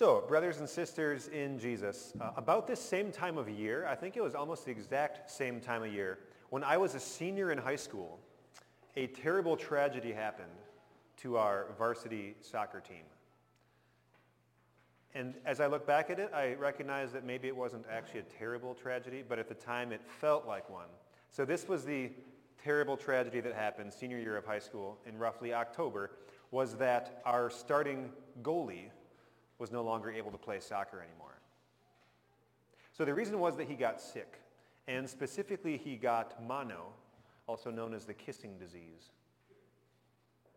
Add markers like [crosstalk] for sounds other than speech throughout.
So, brothers and sisters in Jesus, uh, about this same time of year, I think it was almost the exact same time of year, when I was a senior in high school, a terrible tragedy happened to our varsity soccer team. And as I look back at it, I recognize that maybe it wasn't actually a terrible tragedy, but at the time it felt like one. So this was the terrible tragedy that happened senior year of high school in roughly October, was that our starting goalie was no longer able to play soccer anymore. So the reason was that he got sick, and specifically he got mono, also known as the kissing disease.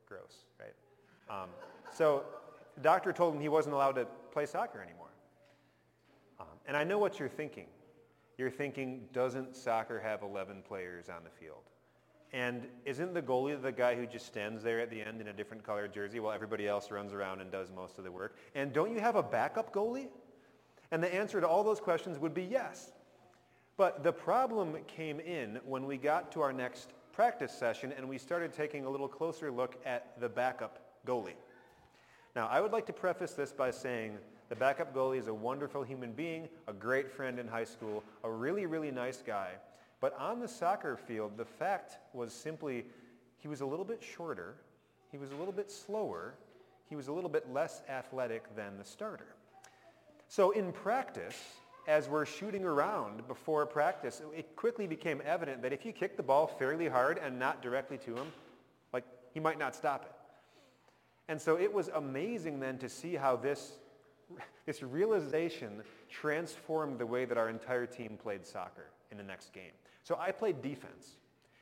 Gross, right? Um, so the doctor told him he wasn't allowed to play soccer anymore. Um, and I know what you're thinking. You're thinking, doesn't soccer have 11 players on the field? And isn't the goalie the guy who just stands there at the end in a different colored jersey while everybody else runs around and does most of the work? And don't you have a backup goalie? And the answer to all those questions would be yes. But the problem came in when we got to our next practice session and we started taking a little closer look at the backup goalie. Now, I would like to preface this by saying the backup goalie is a wonderful human being, a great friend in high school, a really, really nice guy. But on the soccer field, the fact was simply he was a little bit shorter, he was a little bit slower, he was a little bit less athletic than the starter. So in practice, as we're shooting around before practice, it quickly became evident that if you kick the ball fairly hard and not directly to him, like he might not stop it. And so it was amazing then to see how this, this realization transformed the way that our entire team played soccer in the next game. So I played defense.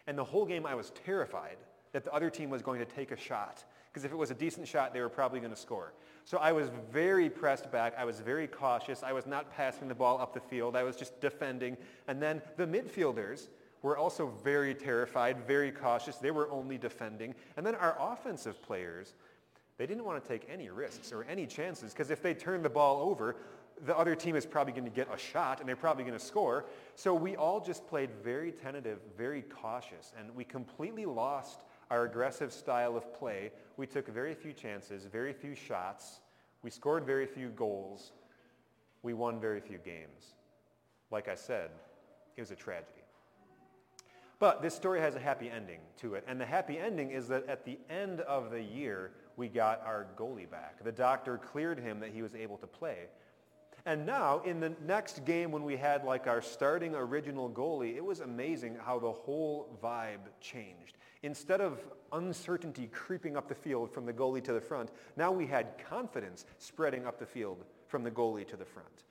And the whole game I was terrified that the other team was going to take a shot. Because if it was a decent shot, they were probably going to score. So I was very pressed back. I was very cautious. I was not passing the ball up the field. I was just defending. And then the midfielders were also very terrified, very cautious. They were only defending. And then our offensive players, they didn't want to take any risks or any chances because if they turned the ball over, the other team is probably going to get a shot and they're probably going to score. So we all just played very tentative, very cautious, and we completely lost our aggressive style of play. We took very few chances, very few shots. We scored very few goals. We won very few games. Like I said, it was a tragedy. But this story has a happy ending to it. And the happy ending is that at the end of the year, we got our goalie back. The doctor cleared him that he was able to play. And now, in the next game when we had like our starting original goalie, it was amazing how the whole vibe changed. Instead of uncertainty creeping up the field from the goalie to the front, now we had confidence spreading up the field from the goalie to the front.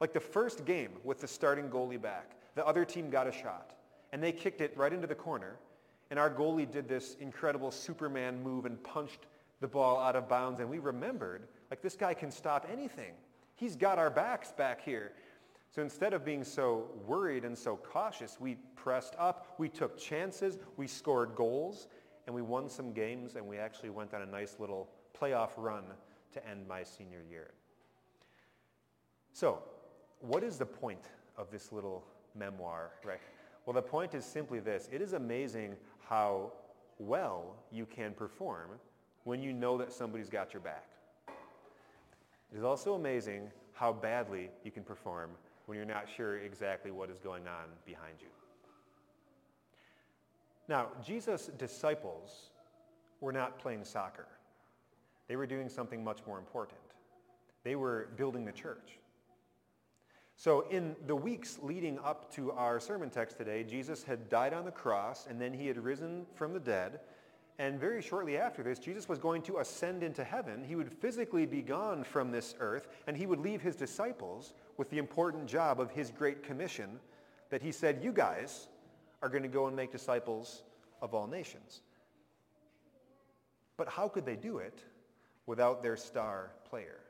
Like the first game with the starting goalie back, the other team got a shot, and they kicked it right into the corner, and our goalie did this incredible Superman move and punched the ball out of bounds, and we remembered, like this guy can stop anything. He's got our backs back here. So instead of being so worried and so cautious, we pressed up, we took chances, we scored goals, and we won some games, and we actually went on a nice little playoff run to end my senior year. So, what is the point of this little memoir, right? Well, the point is simply this. It is amazing how well you can perform when you know that somebody's got your back. It is also amazing how badly you can perform when you're not sure exactly what is going on behind you. Now, Jesus' disciples were not playing soccer. They were doing something much more important. They were building the church. So in the weeks leading up to our sermon text today, Jesus had died on the cross and then he had risen from the dead and very shortly after this, Jesus was going to ascend into heaven. He would physically be gone from this earth, and he would leave his disciples with the important job of his great commission that he said, you guys are going to go and make disciples of all nations. But how could they do it without their star player?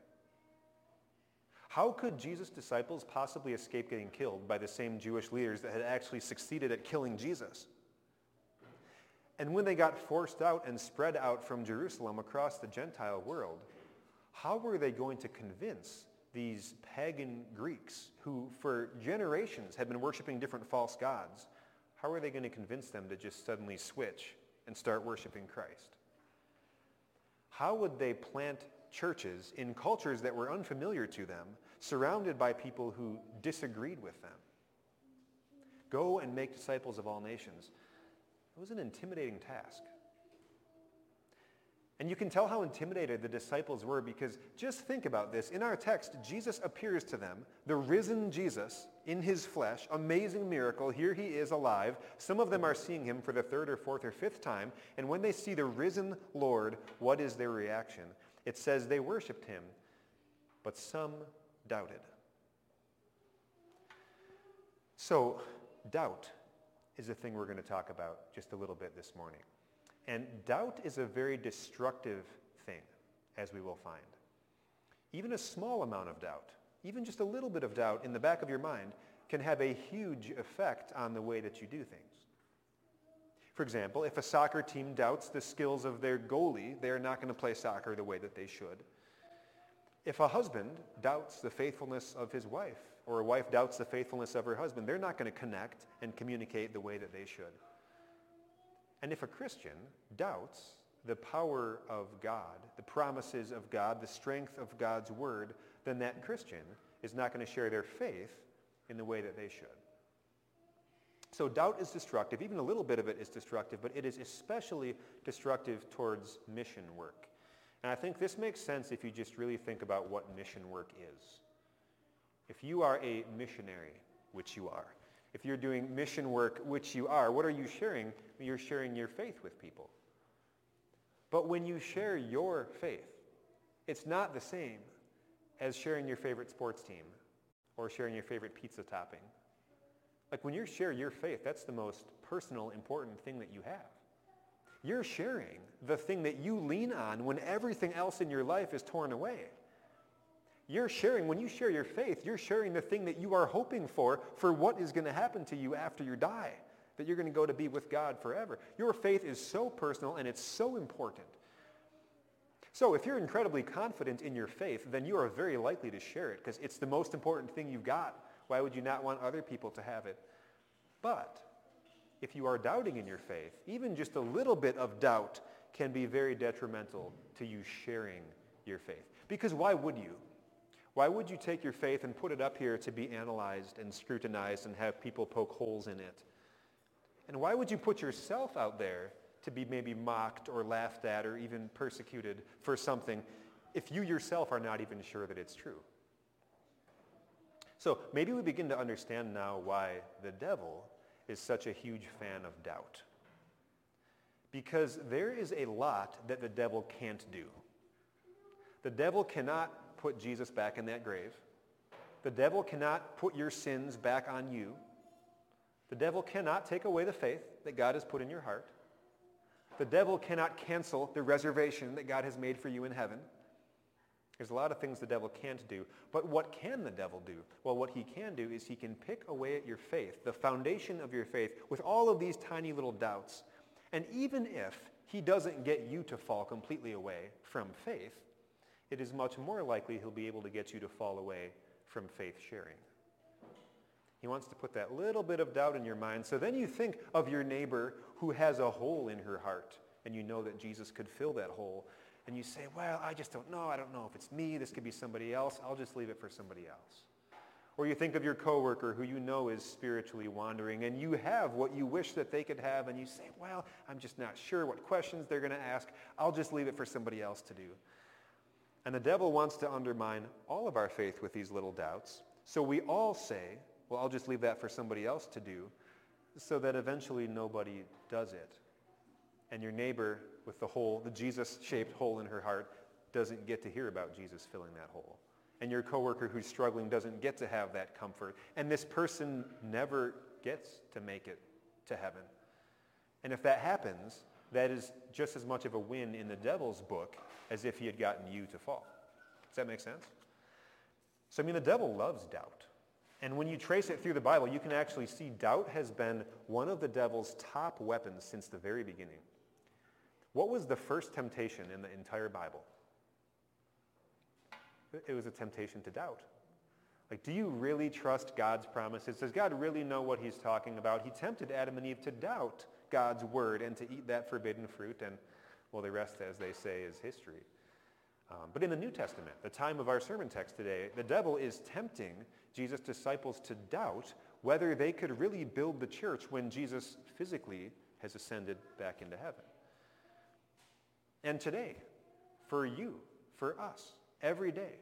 How could Jesus' disciples possibly escape getting killed by the same Jewish leaders that had actually succeeded at killing Jesus? And when they got forced out and spread out from Jerusalem across the Gentile world, how were they going to convince these pagan Greeks who for generations had been worshiping different false gods? How are they going to convince them to just suddenly switch and start worshiping Christ? how would they plant churches in cultures that were unfamiliar to them, surrounded by people who disagreed with them? Go and make disciples of all nations. It was an intimidating task. And you can tell how intimidated the disciples were because just think about this. In our text, Jesus appears to them, the risen Jesus in his flesh, amazing miracle. Here he is alive. Some of them are seeing him for the third or fourth or fifth time. And when they see the risen Lord, what is their reaction? It says they worshiped him, but some doubted. So doubt is the thing we're going to talk about just a little bit this morning. And doubt is a very destructive thing, as we will find. Even a small amount of doubt, even just a little bit of doubt in the back of your mind can have a huge effect on the way that you do things. For example, if a soccer team doubts the skills of their goalie, they're not going to play soccer the way that they should. If a husband doubts the faithfulness of his wife, or a wife doubts the faithfulness of her husband, they're not going to connect and communicate the way that they should. And if a Christian doubts the power of God, the promises of God, the strength of God's word, then that Christian is not going to share their faith in the way that they should. So doubt is destructive. Even a little bit of it is destructive, but it is especially destructive towards mission work. And I think this makes sense if you just really think about what mission work is. If you are a missionary, which you are, if you're doing mission work, which you are, what are you sharing? You're sharing your faith with people. But when you share your faith, it's not the same as sharing your favorite sports team or sharing your favorite pizza topping. Like when you share your faith, that's the most personal, important thing that you have. You're sharing the thing that you lean on when everything else in your life is torn away. You're sharing, when you share your faith, you're sharing the thing that you are hoping for, for what is going to happen to you after you die, that you're going to go to be with God forever. Your faith is so personal and it's so important. So if you're incredibly confident in your faith, then you are very likely to share it because it's the most important thing you've got. Why would you not want other people to have it? But if you are doubting in your faith, even just a little bit of doubt can be very detrimental to you sharing your faith. Because why would you? Why would you take your faith and put it up here to be analyzed and scrutinized and have people poke holes in it? And why would you put yourself out there to be maybe mocked or laughed at or even persecuted for something if you yourself are not even sure that it's true? So maybe we begin to understand now why the devil is such a huge fan of doubt. Because there is a lot that the devil can't do. The devil cannot put Jesus back in that grave. The devil cannot put your sins back on you. The devil cannot take away the faith that God has put in your heart. The devil cannot cancel the reservation that God has made for you in heaven. There's a lot of things the devil can't do. But what can the devil do? Well, what he can do is he can pick away at your faith, the foundation of your faith, with all of these tiny little doubts. And even if he doesn't get you to fall completely away from faith, it is much more likely he'll be able to get you to fall away from faith sharing. He wants to put that little bit of doubt in your mind. So then you think of your neighbor who has a hole in her heart, and you know that Jesus could fill that hole. And you say, well, I just don't know. I don't know if it's me. This could be somebody else. I'll just leave it for somebody else. Or you think of your coworker who you know is spiritually wandering and you have what you wish that they could have and you say, well, I'm just not sure what questions they're going to ask. I'll just leave it for somebody else to do. And the devil wants to undermine all of our faith with these little doubts. So we all say, well, I'll just leave that for somebody else to do, so that eventually nobody does it. And your neighbor with the hole, the Jesus-shaped hole in her heart, doesn't get to hear about Jesus filling that hole. And your coworker who's struggling doesn't get to have that comfort. And this person never gets to make it to heaven. And if that happens, that is just as much of a win in the devil's book as if he had gotten you to fall. Does that make sense? So, I mean, the devil loves doubt. And when you trace it through the Bible, you can actually see doubt has been one of the devil's top weapons since the very beginning. What was the first temptation in the entire Bible? It was a temptation to doubt. Like, do you really trust God's promises? Does God really know what he's talking about? He tempted Adam and Eve to doubt God's word and to eat that forbidden fruit. And Well, the rest, as they say, is history. Um, but in the New Testament, the time of our sermon text today, the devil is tempting Jesus' disciples to doubt whether they could really build the church when Jesus physically has ascended back into heaven. And today, for you, for us, every day,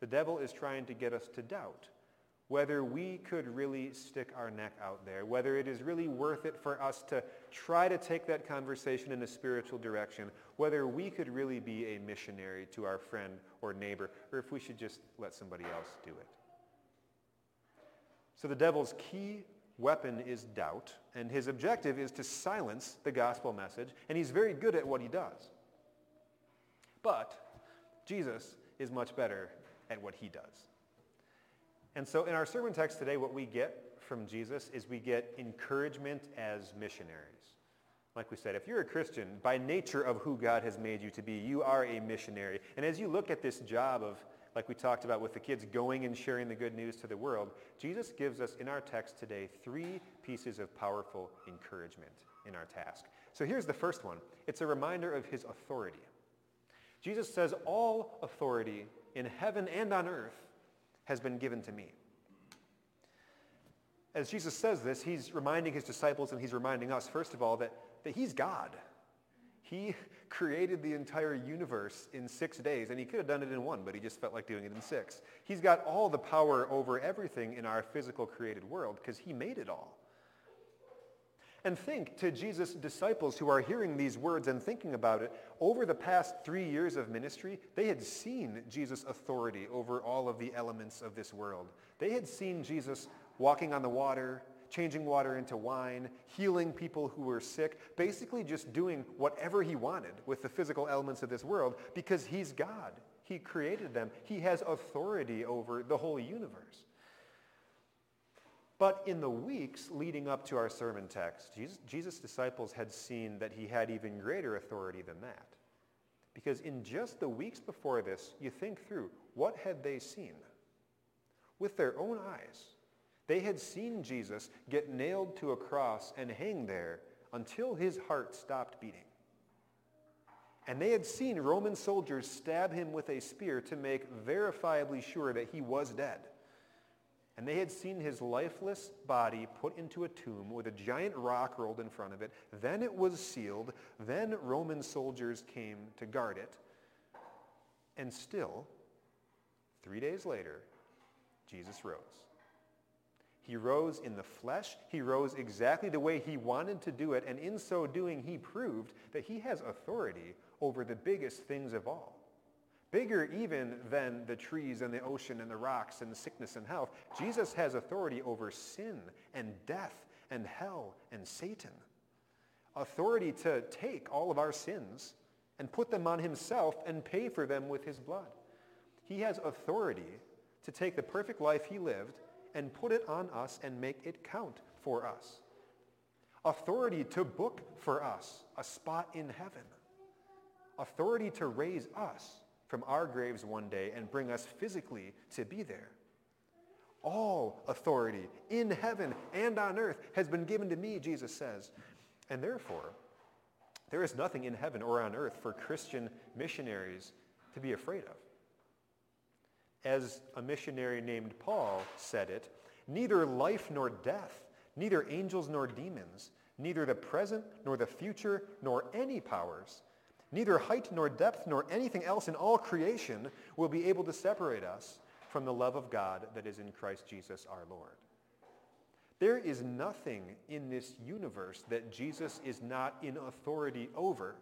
the devil is trying to get us to doubt whether we could really stick our neck out there, whether it is really worth it for us to try to take that conversation in a spiritual direction, whether we could really be a missionary to our friend or neighbor, or if we should just let somebody else do it. So the devil's key weapon is doubt, and his objective is to silence the gospel message, and he's very good at what he does. But Jesus is much better at what he does. And so in our sermon text today, what we get from Jesus is we get encouragement as missionaries. Like we said, if you're a Christian, by nature of who God has made you to be, you are a missionary. And as you look at this job of, like we talked about with the kids, going and sharing the good news to the world, Jesus gives us in our text today three pieces of powerful encouragement in our task. So here's the first one. It's a reminder of his authority. Jesus says, all authority in heaven and on earth has been given to me. As Jesus says this, he's reminding his disciples and he's reminding us, first of all, that, that he's God. He [laughs] created the entire universe in six days, and he could have done it in one, but he just felt like doing it in six. He's got all the power over everything in our physical created world because he made it all. And think to Jesus' disciples who are hearing these words and thinking about it. Over the past three years of ministry, they had seen Jesus' authority over all of the elements of this world. They had seen Jesus walking on the water, changing water into wine, healing people who were sick, basically just doing whatever he wanted with the physical elements of this world because he's God. He created them. He has authority over the whole universe. But in the weeks leading up to our sermon text, Jesus, Jesus' disciples had seen that he had even greater authority than that. Because in just the weeks before this, you think through, what had they seen? With their own eyes, they had seen Jesus get nailed to a cross and hang there until his heart stopped beating. And they had seen Roman soldiers stab him with a spear to make verifiably sure that he was dead and they had seen his lifeless body put into a tomb with a giant rock rolled in front of it. Then it was sealed. Then Roman soldiers came to guard it. And still, three days later, Jesus rose. He rose in the flesh. He rose exactly the way he wanted to do it. And in so doing, he proved that he has authority over the biggest things of all bigger even than the trees and the ocean and the rocks and the sickness and health. Jesus has authority over sin and death and hell and Satan. Authority to take all of our sins and put them on himself and pay for them with his blood. He has authority to take the perfect life he lived and put it on us and make it count for us. Authority to book for us a spot in heaven. Authority to raise us from our graves one day and bring us physically to be there. All authority in heaven and on earth has been given to me, Jesus says. And therefore, there is nothing in heaven or on earth for Christian missionaries to be afraid of. As a missionary named Paul said it, neither life nor death, neither angels nor demons, neither the present nor the future nor any powers, Neither height nor depth nor anything else in all creation will be able to separate us from the love of God that is in Christ Jesus our Lord. There is nothing in this universe that Jesus is not in authority over.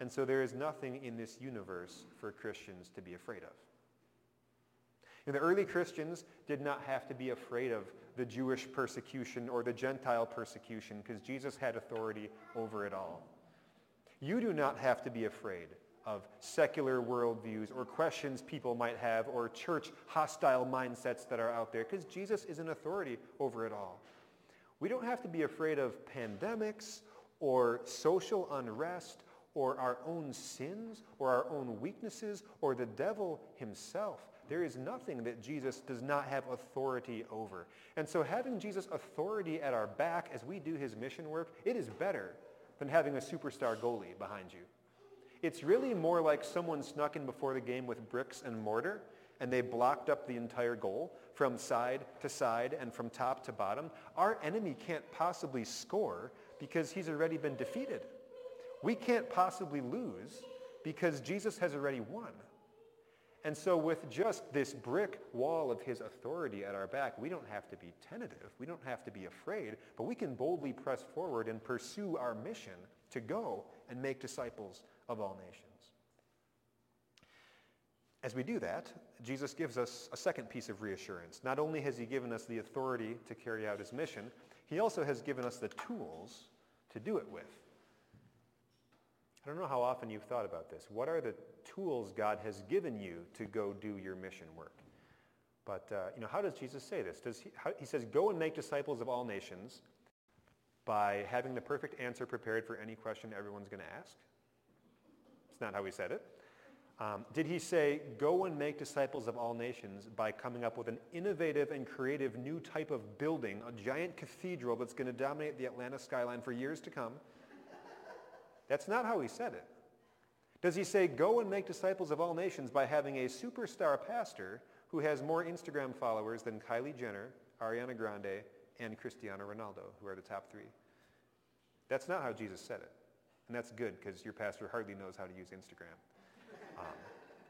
And so there is nothing in this universe for Christians to be afraid of. And the early Christians did not have to be afraid of the Jewish persecution or the Gentile persecution because Jesus had authority over it all. You do not have to be afraid of secular worldviews or questions people might have or church hostile mindsets that are out there because Jesus is an authority over it all. We don't have to be afraid of pandemics or social unrest or our own sins or our own weaknesses or the devil himself. There is nothing that Jesus does not have authority over. And so having Jesus' authority at our back as we do his mission work, it is better than having a superstar goalie behind you. It's really more like someone snuck in before the game with bricks and mortar and they blocked up the entire goal from side to side and from top to bottom. Our enemy can't possibly score because he's already been defeated. We can't possibly lose because Jesus has already won. And so with just this brick wall of his authority at our back, we don't have to be tentative. We don't have to be afraid, but we can boldly press forward and pursue our mission to go and make disciples of all nations. As we do that, Jesus gives us a second piece of reassurance. Not only has he given us the authority to carry out his mission, he also has given us the tools to do it with. I don't know how often you've thought about this. What are the tools God has given you to go do your mission work? But uh, you know, how does Jesus say this? Does he, how, he says, "Go and make disciples of all nations," by having the perfect answer prepared for any question everyone's going to ask. It's not how he said it. Um, did he say, "Go and make disciples of all nations" by coming up with an innovative and creative new type of building, a giant cathedral that's going to dominate the Atlanta skyline for years to come? That's not how he said it. Does he say, go and make disciples of all nations by having a superstar pastor who has more Instagram followers than Kylie Jenner, Ariana Grande, and Cristiano Ronaldo, who are the top three? That's not how Jesus said it. And that's good because your pastor hardly knows how to use Instagram. [laughs] Um,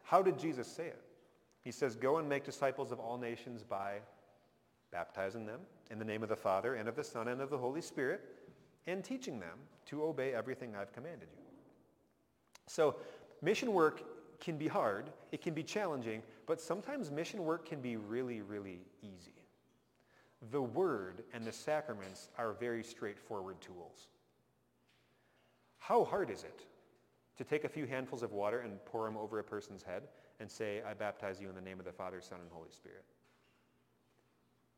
how did Jesus say it? He says, go and make disciples of all nations by baptizing them in the name of the Father and of the Son and of the Holy Spirit and teaching them to obey everything I've commanded you. So mission work can be hard, it can be challenging, but sometimes mission work can be really, really easy. The word and the sacraments are very straightforward tools. How hard is it to take a few handfuls of water and pour them over a person's head and say, I baptize you in the name of the Father, Son, and Holy Spirit?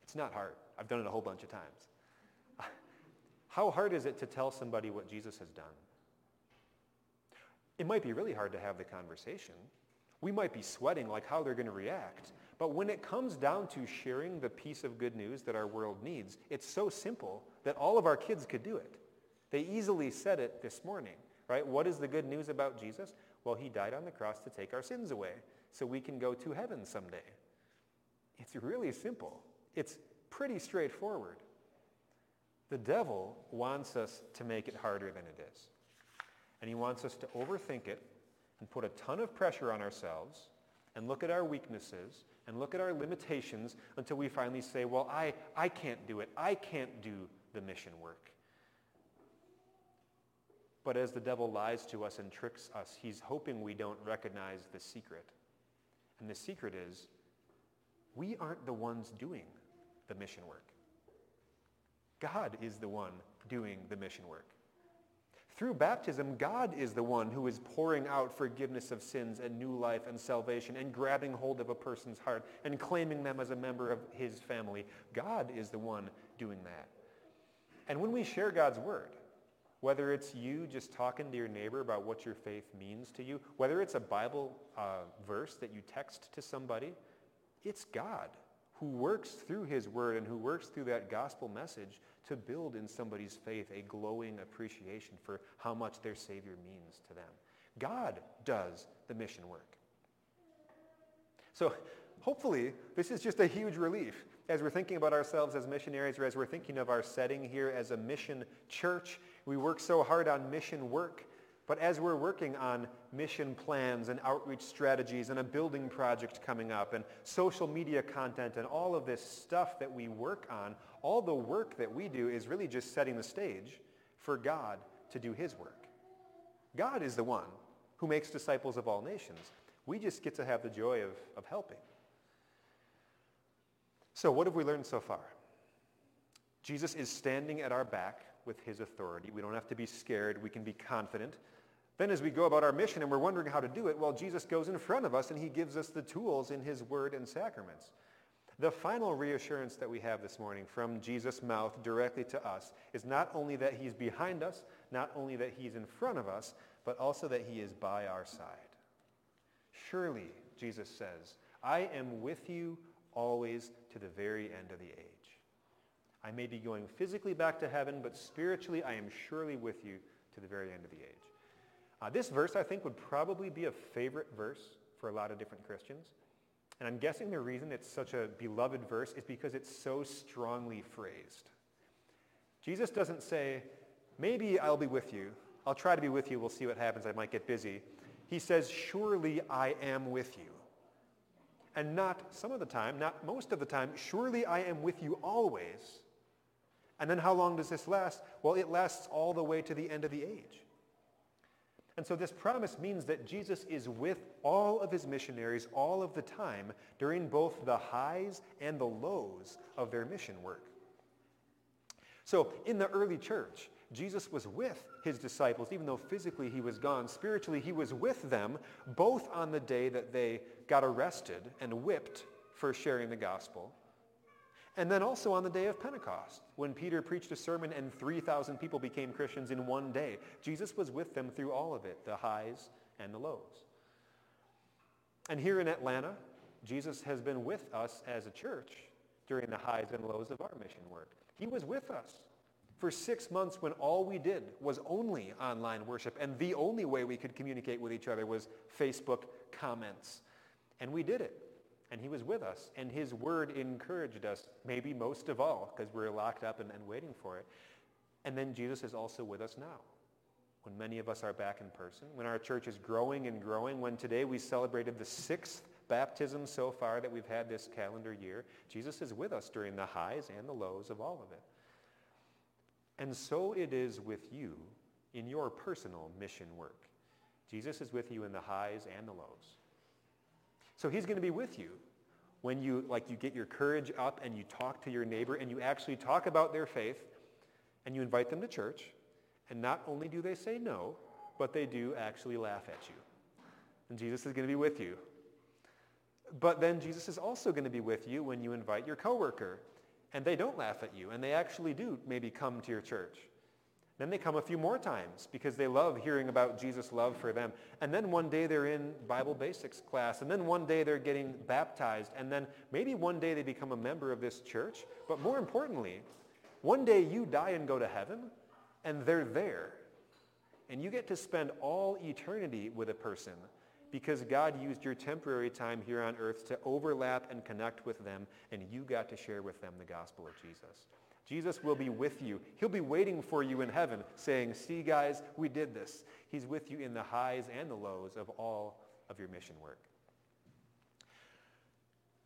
It's not hard. I've done it a whole bunch of times. How hard is it to tell somebody what Jesus has done? It might be really hard to have the conversation. We might be sweating like how they're going to react. But when it comes down to sharing the piece of good news that our world needs, it's so simple that all of our kids could do it. They easily said it this morning, right? What is the good news about Jesus? Well, he died on the cross to take our sins away so we can go to heaven someday. It's really simple. It's pretty straightforward. The devil wants us to make it harder than it is. And he wants us to overthink it and put a ton of pressure on ourselves and look at our weaknesses and look at our limitations until we finally say, well, I, I can't do it. I can't do the mission work. But as the devil lies to us and tricks us, he's hoping we don't recognize the secret. And the secret is we aren't the ones doing the mission work. God is the one doing the mission work. Through baptism, God is the one who is pouring out forgiveness of sins and new life and salvation and grabbing hold of a person's heart and claiming them as a member of his family. God is the one doing that. And when we share God's word, whether it's you just talking to your neighbor about what your faith means to you, whether it's a Bible uh, verse that you text to somebody, it's God who works through his word and who works through that gospel message to build in somebody's faith a glowing appreciation for how much their Savior means to them. God does the mission work. So hopefully this is just a huge relief as we're thinking about ourselves as missionaries or as we're thinking of our setting here as a mission church. We work so hard on mission work but as we're working on mission plans and outreach strategies and a building project coming up and social media content and all of this stuff that we work on, all the work that we do is really just setting the stage for God to do his work. God is the one who makes disciples of all nations. We just get to have the joy of, of helping. So what have we learned so far? Jesus is standing at our back with his authority. We don't have to be scared. We can be confident. Then as we go about our mission and we're wondering how to do it, well, Jesus goes in front of us and he gives us the tools in his word and sacraments. The final reassurance that we have this morning from Jesus' mouth directly to us is not only that he's behind us, not only that he's in front of us, but also that he is by our side. Surely, Jesus says, I am with you always to the very end of the age. I may be going physically back to heaven, but spiritually I am surely with you to the very end of the age. Uh, this verse, I think, would probably be a favorite verse for a lot of different Christians. And I'm guessing the reason it's such a beloved verse is because it's so strongly phrased. Jesus doesn't say, maybe I'll be with you. I'll try to be with you. We'll see what happens. I might get busy. He says, surely I am with you. And not some of the time, not most of the time, surely I am with you always. And then how long does this last? Well, it lasts all the way to the end of the age. And so this promise means that Jesus is with all of his missionaries all of the time during both the highs and the lows of their mission work. So in the early church, Jesus was with his disciples, even though physically he was gone. Spiritually, he was with them both on the day that they got arrested and whipped for sharing the gospel, and then also on the day of Pentecost, when Peter preached a sermon and 3,000 people became Christians in one day. Jesus was with them through all of it, the highs and the lows. And here in Atlanta, Jesus has been with us as a church during the highs and lows of our mission work. He was with us for six months when all we did was only online worship and the only way we could communicate with each other was Facebook comments. And we did it and he was with us, and his word encouraged us, maybe most of all, because we're locked up and, and waiting for it. And then Jesus is also with us now, when many of us are back in person, when our church is growing and growing, when today we celebrated the sixth baptism so far that we've had this calendar year. Jesus is with us during the highs and the lows of all of it. And so it is with you in your personal mission work. Jesus is with you in the highs and the lows. So he's going to be with you when you like you get your courage up and you talk to your neighbor and you actually talk about their faith and you invite them to church. And not only do they say no, but they do actually laugh at you. And Jesus is going to be with you. But then Jesus is also going to be with you when you invite your coworker and they don't laugh at you and they actually do maybe come to your church. Then they come a few more times because they love hearing about Jesus' love for them. And then one day they're in Bible basics class. And then one day they're getting baptized. And then maybe one day they become a member of this church. But more importantly, one day you die and go to heaven and they're there. And you get to spend all eternity with a person because God used your temporary time here on earth to overlap and connect with them and you got to share with them the gospel of Jesus. Jesus will be with you. He'll be waiting for you in heaven saying, see guys, we did this. He's with you in the highs and the lows of all of your mission work.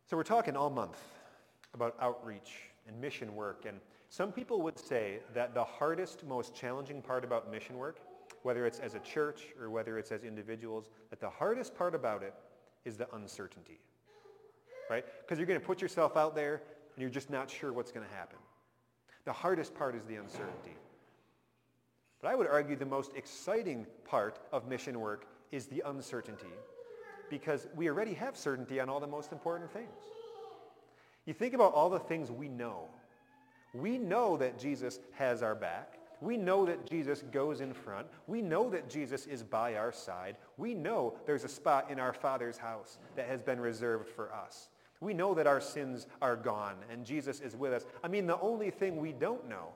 So we're talking all month about outreach and mission work. And some people would say that the hardest, most challenging part about mission work, whether it's as a church or whether it's as individuals, that the hardest part about it is the uncertainty. Right? Because you're going to put yourself out there and you're just not sure what's going to happen. The hardest part is the uncertainty. But I would argue the most exciting part of mission work is the uncertainty because we already have certainty on all the most important things. You think about all the things we know. We know that Jesus has our back. We know that Jesus goes in front. We know that Jesus is by our side. We know there's a spot in our Father's house that has been reserved for us. We know that our sins are gone and Jesus is with us. I mean, the only thing we don't know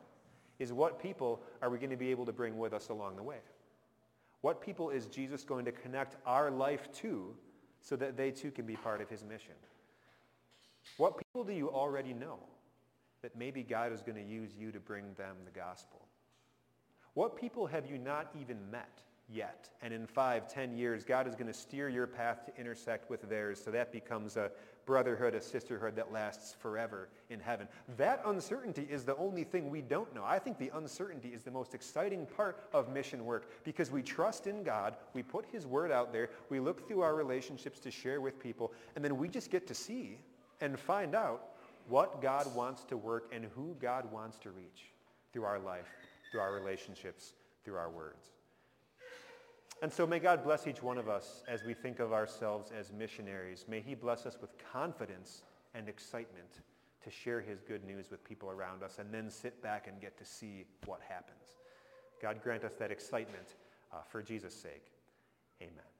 is what people are we going to be able to bring with us along the way? What people is Jesus going to connect our life to so that they too can be part of his mission? What people do you already know that maybe God is going to use you to bring them the gospel? What people have you not even met yet? And in five, ten years, God is going to steer your path to intersect with theirs so that becomes a, brotherhood, a sisterhood that lasts forever in heaven. That uncertainty is the only thing we don't know. I think the uncertainty is the most exciting part of mission work because we trust in God, we put his word out there, we look through our relationships to share with people, and then we just get to see and find out what God wants to work and who God wants to reach through our life, through our relationships, through our words. And so may God bless each one of us as we think of ourselves as missionaries. May he bless us with confidence and excitement to share his good news with people around us and then sit back and get to see what happens. God grant us that excitement uh, for Jesus' sake. Amen.